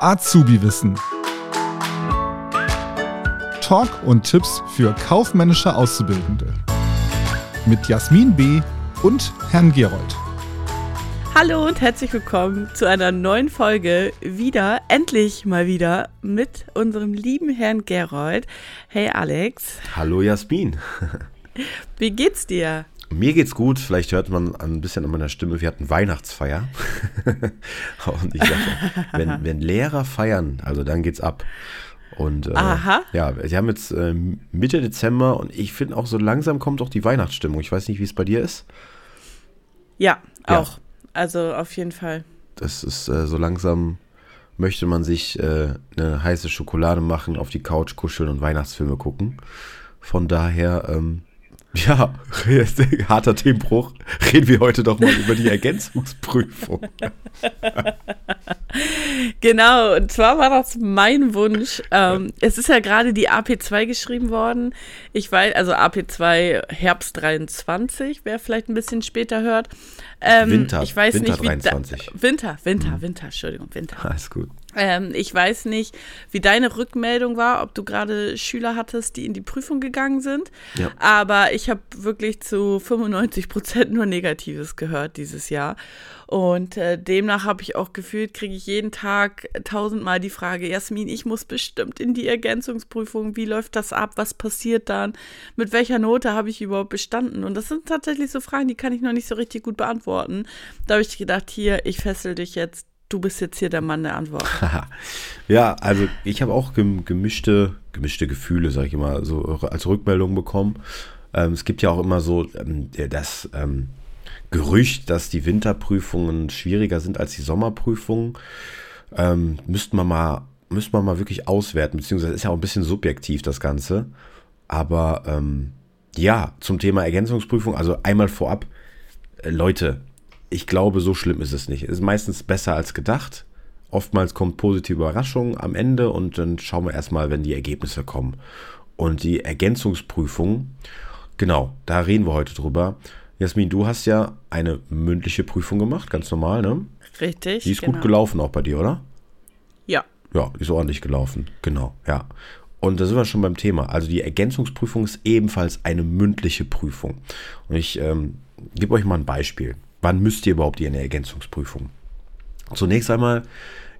Azubi-Wissen. Talk und Tipps für kaufmännische Auszubildende. Mit Jasmin B. und Herrn Gerold. Hallo und herzlich willkommen zu einer neuen Folge. Wieder, endlich mal wieder mit unserem lieben Herrn Gerold. Hey Alex. Hallo Jasmin. Wie geht's dir? Mir geht's gut. Vielleicht hört man ein bisschen an meiner Stimme. Wir hatten Weihnachtsfeier. und ich sage, wenn, wenn Lehrer feiern, also dann geht's ab. Und äh, Aha. ja, sie haben jetzt äh, Mitte Dezember und ich finde auch so langsam kommt auch die Weihnachtsstimmung. Ich weiß nicht, wie es bei dir ist. Ja, Ja. auch. Also auf jeden Fall. Das ist äh, so langsam möchte man sich äh, eine heiße Schokolade machen, auf die Couch kuscheln und Weihnachtsfilme gucken. Von daher, ähm, ja, harter Themenbruch. Reden wir heute doch mal über die Ergänzungsprüfung. Genau, und zwar war das mein Wunsch. Ähm, es ist ja gerade die AP2 geschrieben worden. Ich weiß, also AP2 Herbst 23, wer vielleicht ein bisschen später hört. Ähm, Winter, ich weiß Winter nicht, wie 23. Da, Winter, Winter, Winter, Entschuldigung, Winter. Alles gut. Ähm, ich weiß nicht, wie deine Rückmeldung war, ob du gerade Schüler hattest, die in die Prüfung gegangen sind. Ja. Aber ich habe wirklich zu 95 Prozent nur Negatives gehört dieses Jahr. Und äh, demnach habe ich auch gefühlt, kriege ich jeden Tag tausendmal die Frage, Jasmin, ich muss bestimmt in die Ergänzungsprüfung. Wie läuft das ab? Was passiert dann? Mit welcher Note habe ich überhaupt bestanden? Und das sind tatsächlich so Fragen, die kann ich noch nicht so richtig gut beantworten. Da habe ich gedacht, hier, ich fessel dich jetzt. Du bist jetzt hier der Mann der Antwort. Ja, also ich habe auch gem gemischte, gemischte Gefühle, sage ich immer, so als Rückmeldung bekommen. Ähm, es gibt ja auch immer so ähm, das ähm, Gerücht, dass die Winterprüfungen schwieriger sind als die Sommerprüfungen. Ähm, müsste man mal, müsste man mal wirklich auswerten, beziehungsweise ist ja auch ein bisschen subjektiv das Ganze. Aber ähm, ja, zum Thema Ergänzungsprüfung, also einmal vorab, äh, Leute, ich glaube, so schlimm ist es nicht. Es ist meistens besser als gedacht. Oftmals kommt positive Überraschung am Ende und dann schauen wir erstmal, wenn die Ergebnisse kommen. Und die Ergänzungsprüfung, genau, da reden wir heute drüber. Jasmin, du hast ja eine mündliche Prüfung gemacht, ganz normal, ne? Richtig. Die ist genau. gut gelaufen auch bei dir, oder? Ja. Ja, die ist ordentlich gelaufen. Genau, ja. Und da sind wir schon beim Thema. Also die Ergänzungsprüfung ist ebenfalls eine mündliche Prüfung. Und ich ähm, gebe euch mal ein Beispiel. Wann müsst ihr überhaupt in eine Ergänzungsprüfung? Zunächst einmal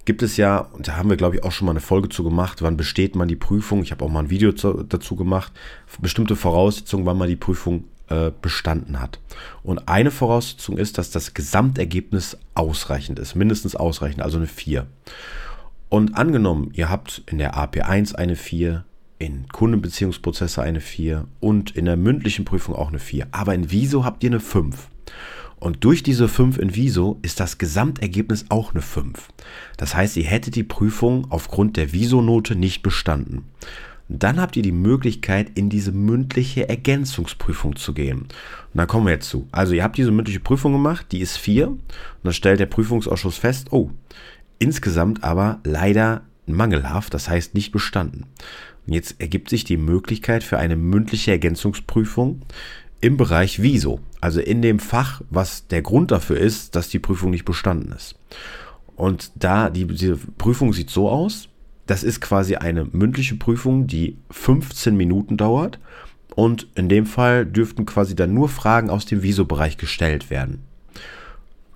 gibt es ja, und da haben wir, glaube ich, auch schon mal eine Folge zu gemacht, wann besteht man die Prüfung. Ich habe auch mal ein Video zu, dazu gemacht. Bestimmte Voraussetzungen, wann man die Prüfung äh, bestanden hat. Und eine Voraussetzung ist, dass das Gesamtergebnis ausreichend ist, mindestens ausreichend, also eine 4. Und angenommen, ihr habt in der AP1 eine 4, in Kundenbeziehungsprozesse eine 4 und in der mündlichen Prüfung auch eine 4. Aber in Viso habt ihr eine 5. Und durch diese 5 in Viso ist das Gesamtergebnis auch eine 5. Das heißt, ihr hättet die Prüfung aufgrund der Viso-Note nicht bestanden. Dann habt ihr die Möglichkeit, in diese mündliche Ergänzungsprüfung zu gehen. Und da kommen wir jetzt zu. Also ihr habt diese mündliche Prüfung gemacht, die ist 4. Und dann stellt der Prüfungsausschuss fest, oh, insgesamt aber leider mangelhaft, das heißt nicht bestanden. Und jetzt ergibt sich die Möglichkeit für eine mündliche Ergänzungsprüfung im Bereich Viso, also in dem Fach, was der Grund dafür ist, dass die Prüfung nicht bestanden ist. Und da die, diese Prüfung sieht so aus, das ist quasi eine mündliche Prüfung, die 15 Minuten dauert. Und in dem Fall dürften quasi dann nur Fragen aus dem Viso-Bereich gestellt werden.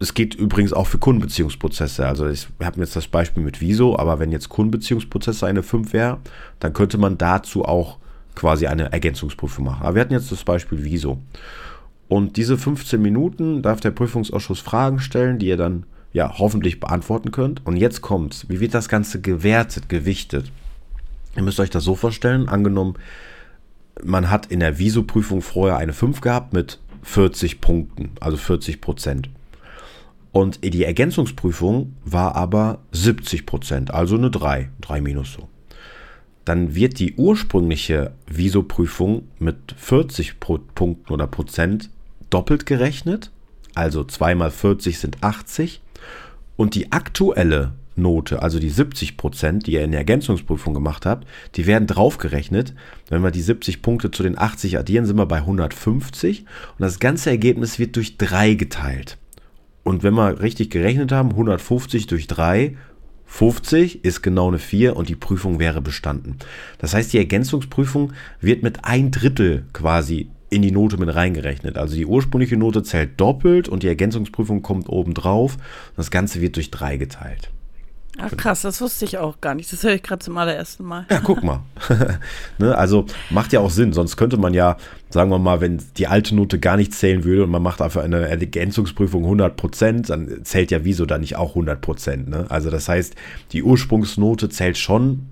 Es geht übrigens auch für Kundenbeziehungsprozesse. Also ich habe jetzt das Beispiel mit Viso, aber wenn jetzt Kundenbeziehungsprozesse eine 5 wäre, dann könnte man dazu auch quasi eine Ergänzungsprüfung machen. Aber wir hatten jetzt das Beispiel Viso. Und diese 15 Minuten darf der Prüfungsausschuss Fragen stellen, die ihr dann ja hoffentlich beantworten könnt. Und jetzt kommt's. Wie wird das Ganze gewertet, gewichtet? Ihr müsst euch das so vorstellen, angenommen, man hat in der Viso-Prüfung vorher eine 5 gehabt mit 40 Punkten, also 40 Prozent. Und die Ergänzungsprüfung war aber 70 Prozent, also eine 3, 3 minus so. Dann wird die ursprüngliche Viso-Prüfung mit 40 Pro Punkten oder Prozent doppelt gerechnet, also 2 mal 40 sind 80. Und die aktuelle Note, also die 70 Prozent, die ihr in der Ergänzungsprüfung gemacht habt, die werden draufgerechnet. Wenn wir die 70 Punkte zu den 80 addieren, sind wir bei 150 und das ganze Ergebnis wird durch 3 geteilt. Und wenn wir richtig gerechnet haben, 150 durch 3, 50 ist genau eine 4 und die Prüfung wäre bestanden. Das heißt, die Ergänzungsprüfung wird mit ein Drittel quasi in die Note mit reingerechnet. Also die ursprüngliche Note zählt doppelt und die Ergänzungsprüfung kommt oben drauf. Das Ganze wird durch 3 geteilt. Ach krass, das wusste ich auch gar nicht. Das höre ich gerade zum allerersten Mal. Ja, guck mal. ne, also macht ja auch Sinn. Sonst könnte man ja, sagen wir mal, wenn die alte Note gar nicht zählen würde und man macht einfach eine Ergänzungsprüfung 100 Prozent, dann zählt ja wieso da nicht auch 100 Prozent. Ne? Also das heißt, die Ursprungsnote zählt schon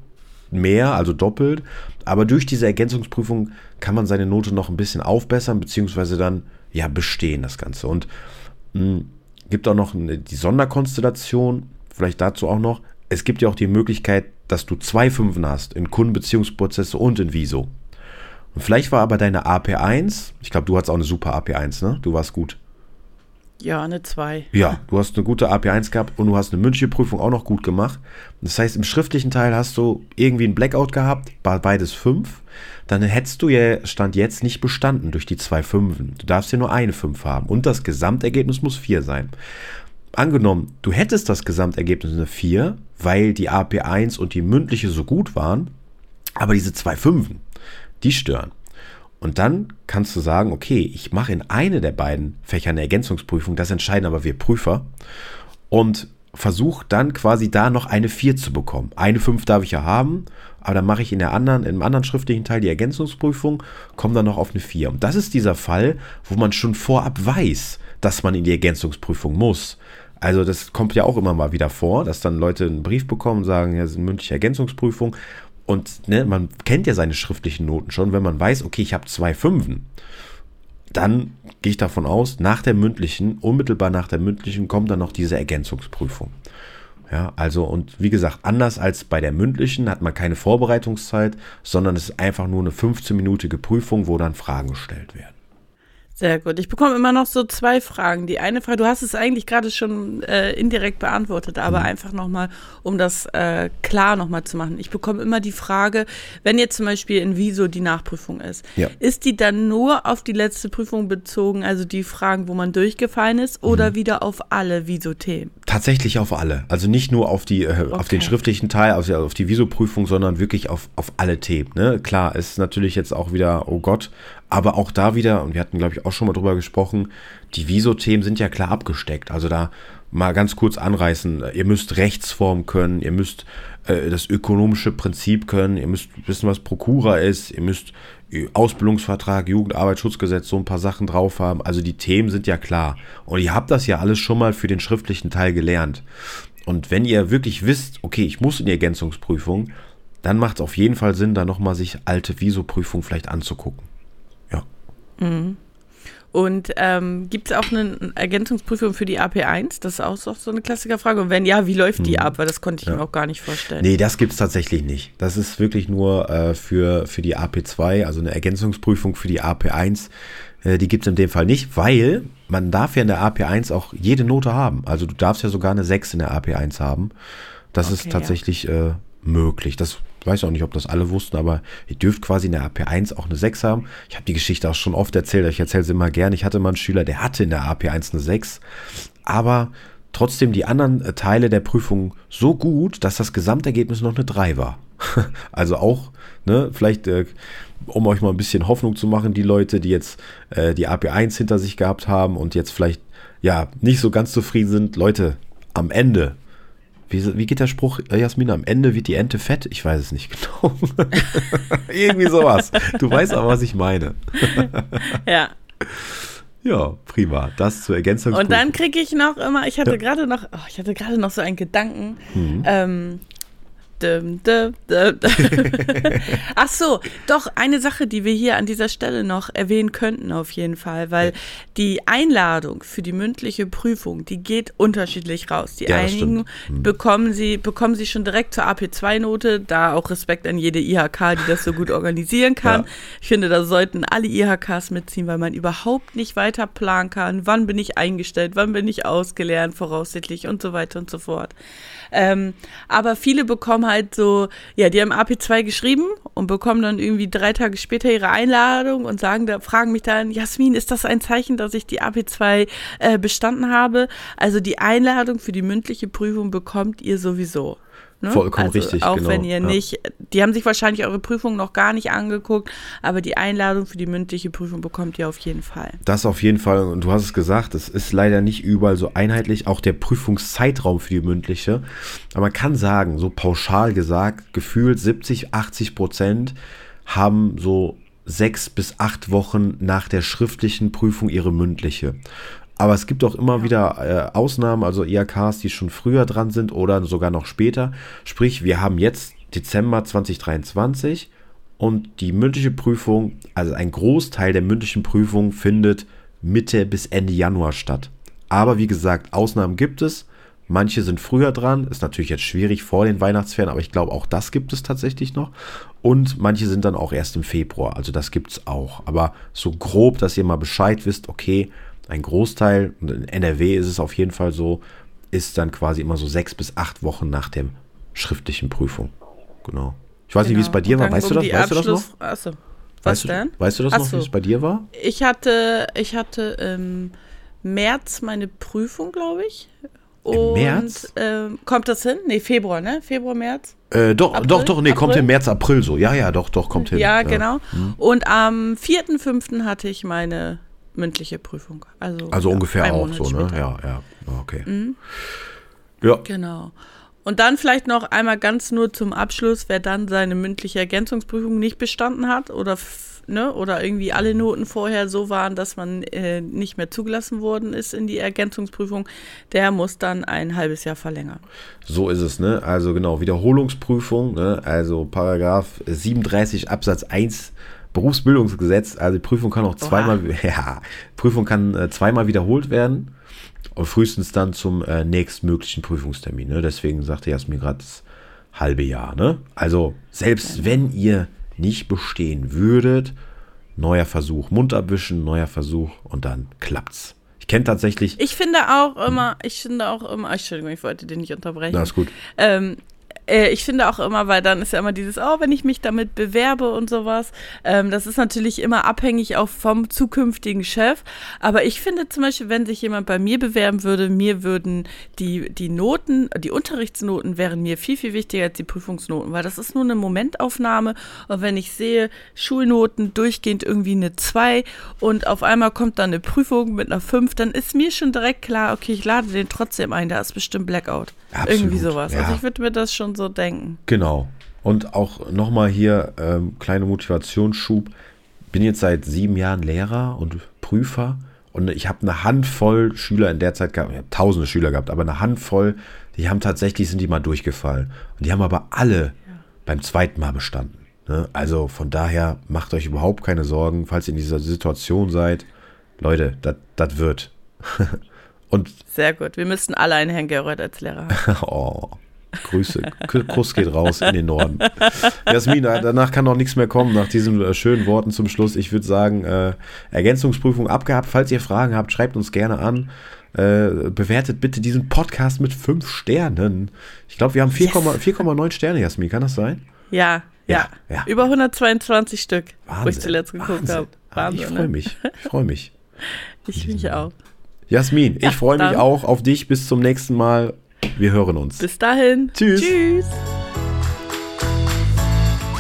mehr, also doppelt. Aber durch diese Ergänzungsprüfung kann man seine Note noch ein bisschen aufbessern, beziehungsweise dann ja bestehen das Ganze. Und mh, hm, gibt auch noch eine, die Sonderkonstellation vielleicht dazu auch noch, es gibt ja auch die Möglichkeit, dass du zwei Fünfen hast in Kundenbeziehungsprozesse und in Viso. Und vielleicht war aber deine AP1, ich glaube, du hattest auch eine super AP1, ne? Du warst gut. Ja, eine 2. Ja, du hast eine gute AP1 gehabt und du hast eine mündliche Prüfung auch noch gut gemacht. Das heißt, im schriftlichen Teil hast du irgendwie einen Blackout gehabt, beides 5. Dann hättest du ja Stand jetzt nicht bestanden durch die zwei Fünfen. Du darfst ja nur eine 5 haben und das Gesamtergebnis muss 4 sein angenommen, du hättest das Gesamtergebnis eine 4, weil die AP1 und die mündliche so gut waren, aber diese zwei Fünfen, die stören. Und dann kannst du sagen, okay, ich mache in eine der beiden Fächer eine Ergänzungsprüfung, das entscheiden aber wir Prüfer und versuche dann quasi da noch eine 4 zu bekommen. Eine 5 darf ich ja haben, aber dann mache ich in der anderen, im anderen schriftlichen Teil die Ergänzungsprüfung, komme dann noch auf eine 4. Und das ist dieser Fall, wo man schon vorab weiß, dass man in die Ergänzungsprüfung muss. Also das kommt ja auch immer mal wieder vor, dass dann Leute einen Brief bekommen sagen, ja, das ist eine mündliche Ergänzungsprüfung. Und ne, man kennt ja seine schriftlichen Noten schon, wenn man weiß, okay, ich habe zwei Fünfen. Dann gehe ich davon aus, nach der mündlichen, unmittelbar nach der mündlichen, kommt dann noch diese Ergänzungsprüfung. Ja, also und wie gesagt, anders als bei der mündlichen hat man keine Vorbereitungszeit, sondern es ist einfach nur eine 15-minütige Prüfung, wo dann Fragen gestellt werden. Sehr gut. Ich bekomme immer noch so zwei Fragen. Die eine Frage, du hast es eigentlich gerade schon äh, indirekt beantwortet, aber mhm. einfach nochmal, um das äh, klar nochmal zu machen. Ich bekomme immer die Frage, wenn jetzt zum Beispiel in Viso die Nachprüfung ist, ja. ist die dann nur auf die letzte Prüfung bezogen, also die Fragen, wo man durchgefallen ist, oder mhm. wieder auf alle Viso-Themen? Tatsächlich auf alle. Also nicht nur auf die, äh, okay. auf den schriftlichen Teil, also auf die Viso-Prüfung, sondern wirklich auf, auf alle Themen. Ne? Klar, ist natürlich jetzt auch wieder, oh Gott, aber auch da wieder, und wir hatten, glaube ich, auch schon mal drüber gesprochen, die Viso-Themen sind ja klar abgesteckt. Also da mal ganz kurz anreißen, ihr müsst Rechtsform können, ihr müsst äh, das ökonomische Prinzip können, ihr müsst wissen, was Prokura ist, ihr müsst äh, Ausbildungsvertrag, Jugendarbeitsschutzgesetz, so ein paar Sachen drauf haben. Also die Themen sind ja klar. Und ihr habt das ja alles schon mal für den schriftlichen Teil gelernt. Und wenn ihr wirklich wisst, okay, ich muss in die Ergänzungsprüfung, dann macht es auf jeden Fall Sinn, da nochmal sich alte Viso-Prüfungen vielleicht anzugucken. Mhm. Und ähm, gibt es auch eine Ergänzungsprüfung für die AP1? Das ist auch so eine Klassikerfrage. Und wenn ja, wie läuft die mhm. ab? Weil das konnte ich ja. mir auch gar nicht vorstellen. Nee, das gibt es tatsächlich nicht. Das ist wirklich nur äh, für, für die AP2, also eine Ergänzungsprüfung für die AP1. Äh, die gibt es in dem Fall nicht, weil man darf ja in der AP1 auch jede Note haben. Also du darfst ja sogar eine 6 in der AP1 haben. Das okay, ist tatsächlich ja. äh, möglich. Das weiß auch nicht, ob das alle wussten, aber ihr dürft quasi in der AP1 auch eine 6 haben. Ich habe die Geschichte auch schon oft erzählt, ich erzähle sie immer gern. Ich hatte mal einen Schüler, der hatte in der AP1 eine 6, aber trotzdem die anderen äh, Teile der Prüfung so gut, dass das Gesamtergebnis noch eine 3 war. also auch, ne, vielleicht, äh, um euch mal ein bisschen Hoffnung zu machen, die Leute, die jetzt äh, die AP1 hinter sich gehabt haben und jetzt vielleicht ja nicht so ganz zufrieden sind, Leute, am Ende wie, wie geht der Spruch, äh, Jasmin, am Ende wird die Ente fett? Ich weiß es nicht genau. Irgendwie sowas. Du weißt aber, was ich meine. ja. Ja, prima. Das zur Ergänzung. Und dann kriege ich noch immer, ich hatte ja. gerade noch, oh, ich hatte gerade noch so einen Gedanken. Mhm. Ähm, Dum, dum, dum, Ach so, doch eine Sache, die wir hier an dieser Stelle noch erwähnen könnten auf jeden Fall, weil die Einladung für die mündliche Prüfung, die geht unterschiedlich raus. Die ja, einigen hm. bekommen sie bekommen sie schon direkt zur AP2-Note, da auch Respekt an jede IHK, die das so gut organisieren kann. Ja. Ich finde, da sollten alle IHKs mitziehen, weil man überhaupt nicht weiter planen kann, wann bin ich eingestellt, wann bin ich ausgelernt voraussichtlich und so weiter und so fort. Ähm, aber viele bekommen halt so, ja, die haben AP2 geschrieben und bekommen dann irgendwie drei Tage später ihre Einladung und sagen, da fragen mich dann, Jasmin, ist das ein Zeichen, dass ich die AP2 äh, bestanden habe? Also die Einladung für die mündliche Prüfung bekommt ihr sowieso. Ne? Vollkommen also richtig. Auch genau. wenn ihr ja. nicht, die haben sich wahrscheinlich eure Prüfung noch gar nicht angeguckt, aber die Einladung für die mündliche Prüfung bekommt ihr auf jeden Fall. Das auf jeden Fall. Und du hast es gesagt, es ist leider nicht überall so einheitlich, auch der Prüfungszeitraum für die mündliche. Aber man kann sagen, so pauschal gesagt, gefühlt 70, 80 Prozent haben so sechs bis acht Wochen nach der schriftlichen Prüfung ihre mündliche. Aber es gibt auch immer wieder äh, Ausnahmen, also IHKs, die schon früher dran sind oder sogar noch später. Sprich, wir haben jetzt Dezember 2023 und die mündliche Prüfung, also ein Großteil der mündlichen Prüfung findet Mitte bis Ende Januar statt. Aber wie gesagt, Ausnahmen gibt es. Manche sind früher dran, ist natürlich jetzt schwierig vor den Weihnachtsferien, aber ich glaube auch das gibt es tatsächlich noch. Und manche sind dann auch erst im Februar, also das gibt es auch. Aber so grob, dass ihr mal Bescheid wisst, okay, ein Großteil, in NRW ist es auf jeden Fall so, ist dann quasi immer so sechs bis acht Wochen nach der schriftlichen Prüfung. Genau. Ich weiß genau. nicht, wie es bei dir war. Weißt, du das, weißt du das noch? Achso. Was weißt denn? Du, weißt du das Achso. noch, wie es bei dir war? Ich hatte, ich hatte im März meine Prüfung, glaube ich. Und, Im März? Ähm, kommt das hin? Nee, Februar, ne? Februar, März? Äh, doch, April? doch, doch, nee, April? kommt im März, April so. Ja, ja, doch, doch, kommt hin. Ja, ja. genau. Hm. Und am 4.5. hatte ich meine mündliche Prüfung. Also, also ja, ungefähr auch so, ne? Ja, ja, okay. Mhm. Ja. Genau. Und dann vielleicht noch einmal ganz nur zum Abschluss, wer dann seine mündliche Ergänzungsprüfung nicht bestanden hat oder ne, oder irgendwie alle Noten vorher so waren, dass man äh, nicht mehr zugelassen worden ist in die Ergänzungsprüfung, der muss dann ein halbes Jahr verlängern. So ist es, ne? Also genau, Wiederholungsprüfung, ne? Also Paragraph 37 Absatz 1 Berufsbildungsgesetz, also die Prüfung kann auch zweimal, ja, Prüfung kann äh, zweimal wiederholt werden und frühestens dann zum äh, nächstmöglichen Prüfungstermin. Ne? Deswegen sagte Jasmin gerade das halbe Jahr. Ne? Also selbst wenn ihr nicht bestehen würdet, neuer Versuch, Mund abwischen, neuer Versuch und dann klappt's. Ich kenne tatsächlich. Ich finde auch immer, ich finde auch immer, Entschuldigung, ich wollte den nicht unterbrechen. Das ist gut. Ähm, äh, ich finde auch immer, weil dann ist ja immer dieses, oh, wenn ich mich damit bewerbe und sowas. Ähm, das ist natürlich immer abhängig auch vom zukünftigen Chef. Aber ich finde zum Beispiel, wenn sich jemand bei mir bewerben würde, mir würden die, die Noten, die Unterrichtsnoten wären mir viel, viel wichtiger als die Prüfungsnoten, weil das ist nur eine Momentaufnahme. Und wenn ich sehe, Schulnoten durchgehend irgendwie eine 2 und auf einmal kommt dann eine Prüfung mit einer 5, dann ist mir schon direkt klar, okay, ich lade den trotzdem ein, da ist bestimmt Blackout. Absolut, Irgendwie sowas. Ja. Also ich würde mir das schon so denken. Genau. Und auch nochmal hier ähm, kleine Motivationsschub. Bin jetzt seit sieben Jahren Lehrer und Prüfer und ich habe eine Handvoll Schüler in der Zeit gehabt, ich habe tausende Schüler gehabt, aber eine Handvoll, die haben tatsächlich, sind die mal durchgefallen. Und die haben aber alle ja. beim zweiten Mal bestanden. Ne? Also von daher macht euch überhaupt keine Sorgen, falls ihr in dieser Situation seid. Leute, das wird. Und Sehr gut. Wir müssten alle einen Herrn Gerold als Lehrer haben. oh. Grüße. Kuss geht raus in den Norden. Jasmin, danach kann noch nichts mehr kommen, nach diesen äh, schönen Worten zum Schluss. Ich würde sagen, äh, Ergänzungsprüfung abgehabt. Falls ihr Fragen habt, schreibt uns gerne an. Äh, bewertet bitte diesen Podcast mit fünf Sternen. Ich glaube, wir haben 4,9 yes. Sterne, Jasmin. Kann das sein? Ja, ja. ja. ja. Über 122 Stück, Wahnsinn, wo ich zuletzt geguckt habe. Ich freue ne? mich. Ich freue mich. ich mich auch. Jasmin, ich freue mich auch auf dich. Bis zum nächsten Mal. Wir hören uns. Bis dahin. Tschüss. Tschüss.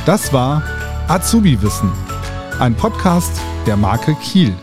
Das war Azubi Wissen, ein Podcast der Marke Kiel.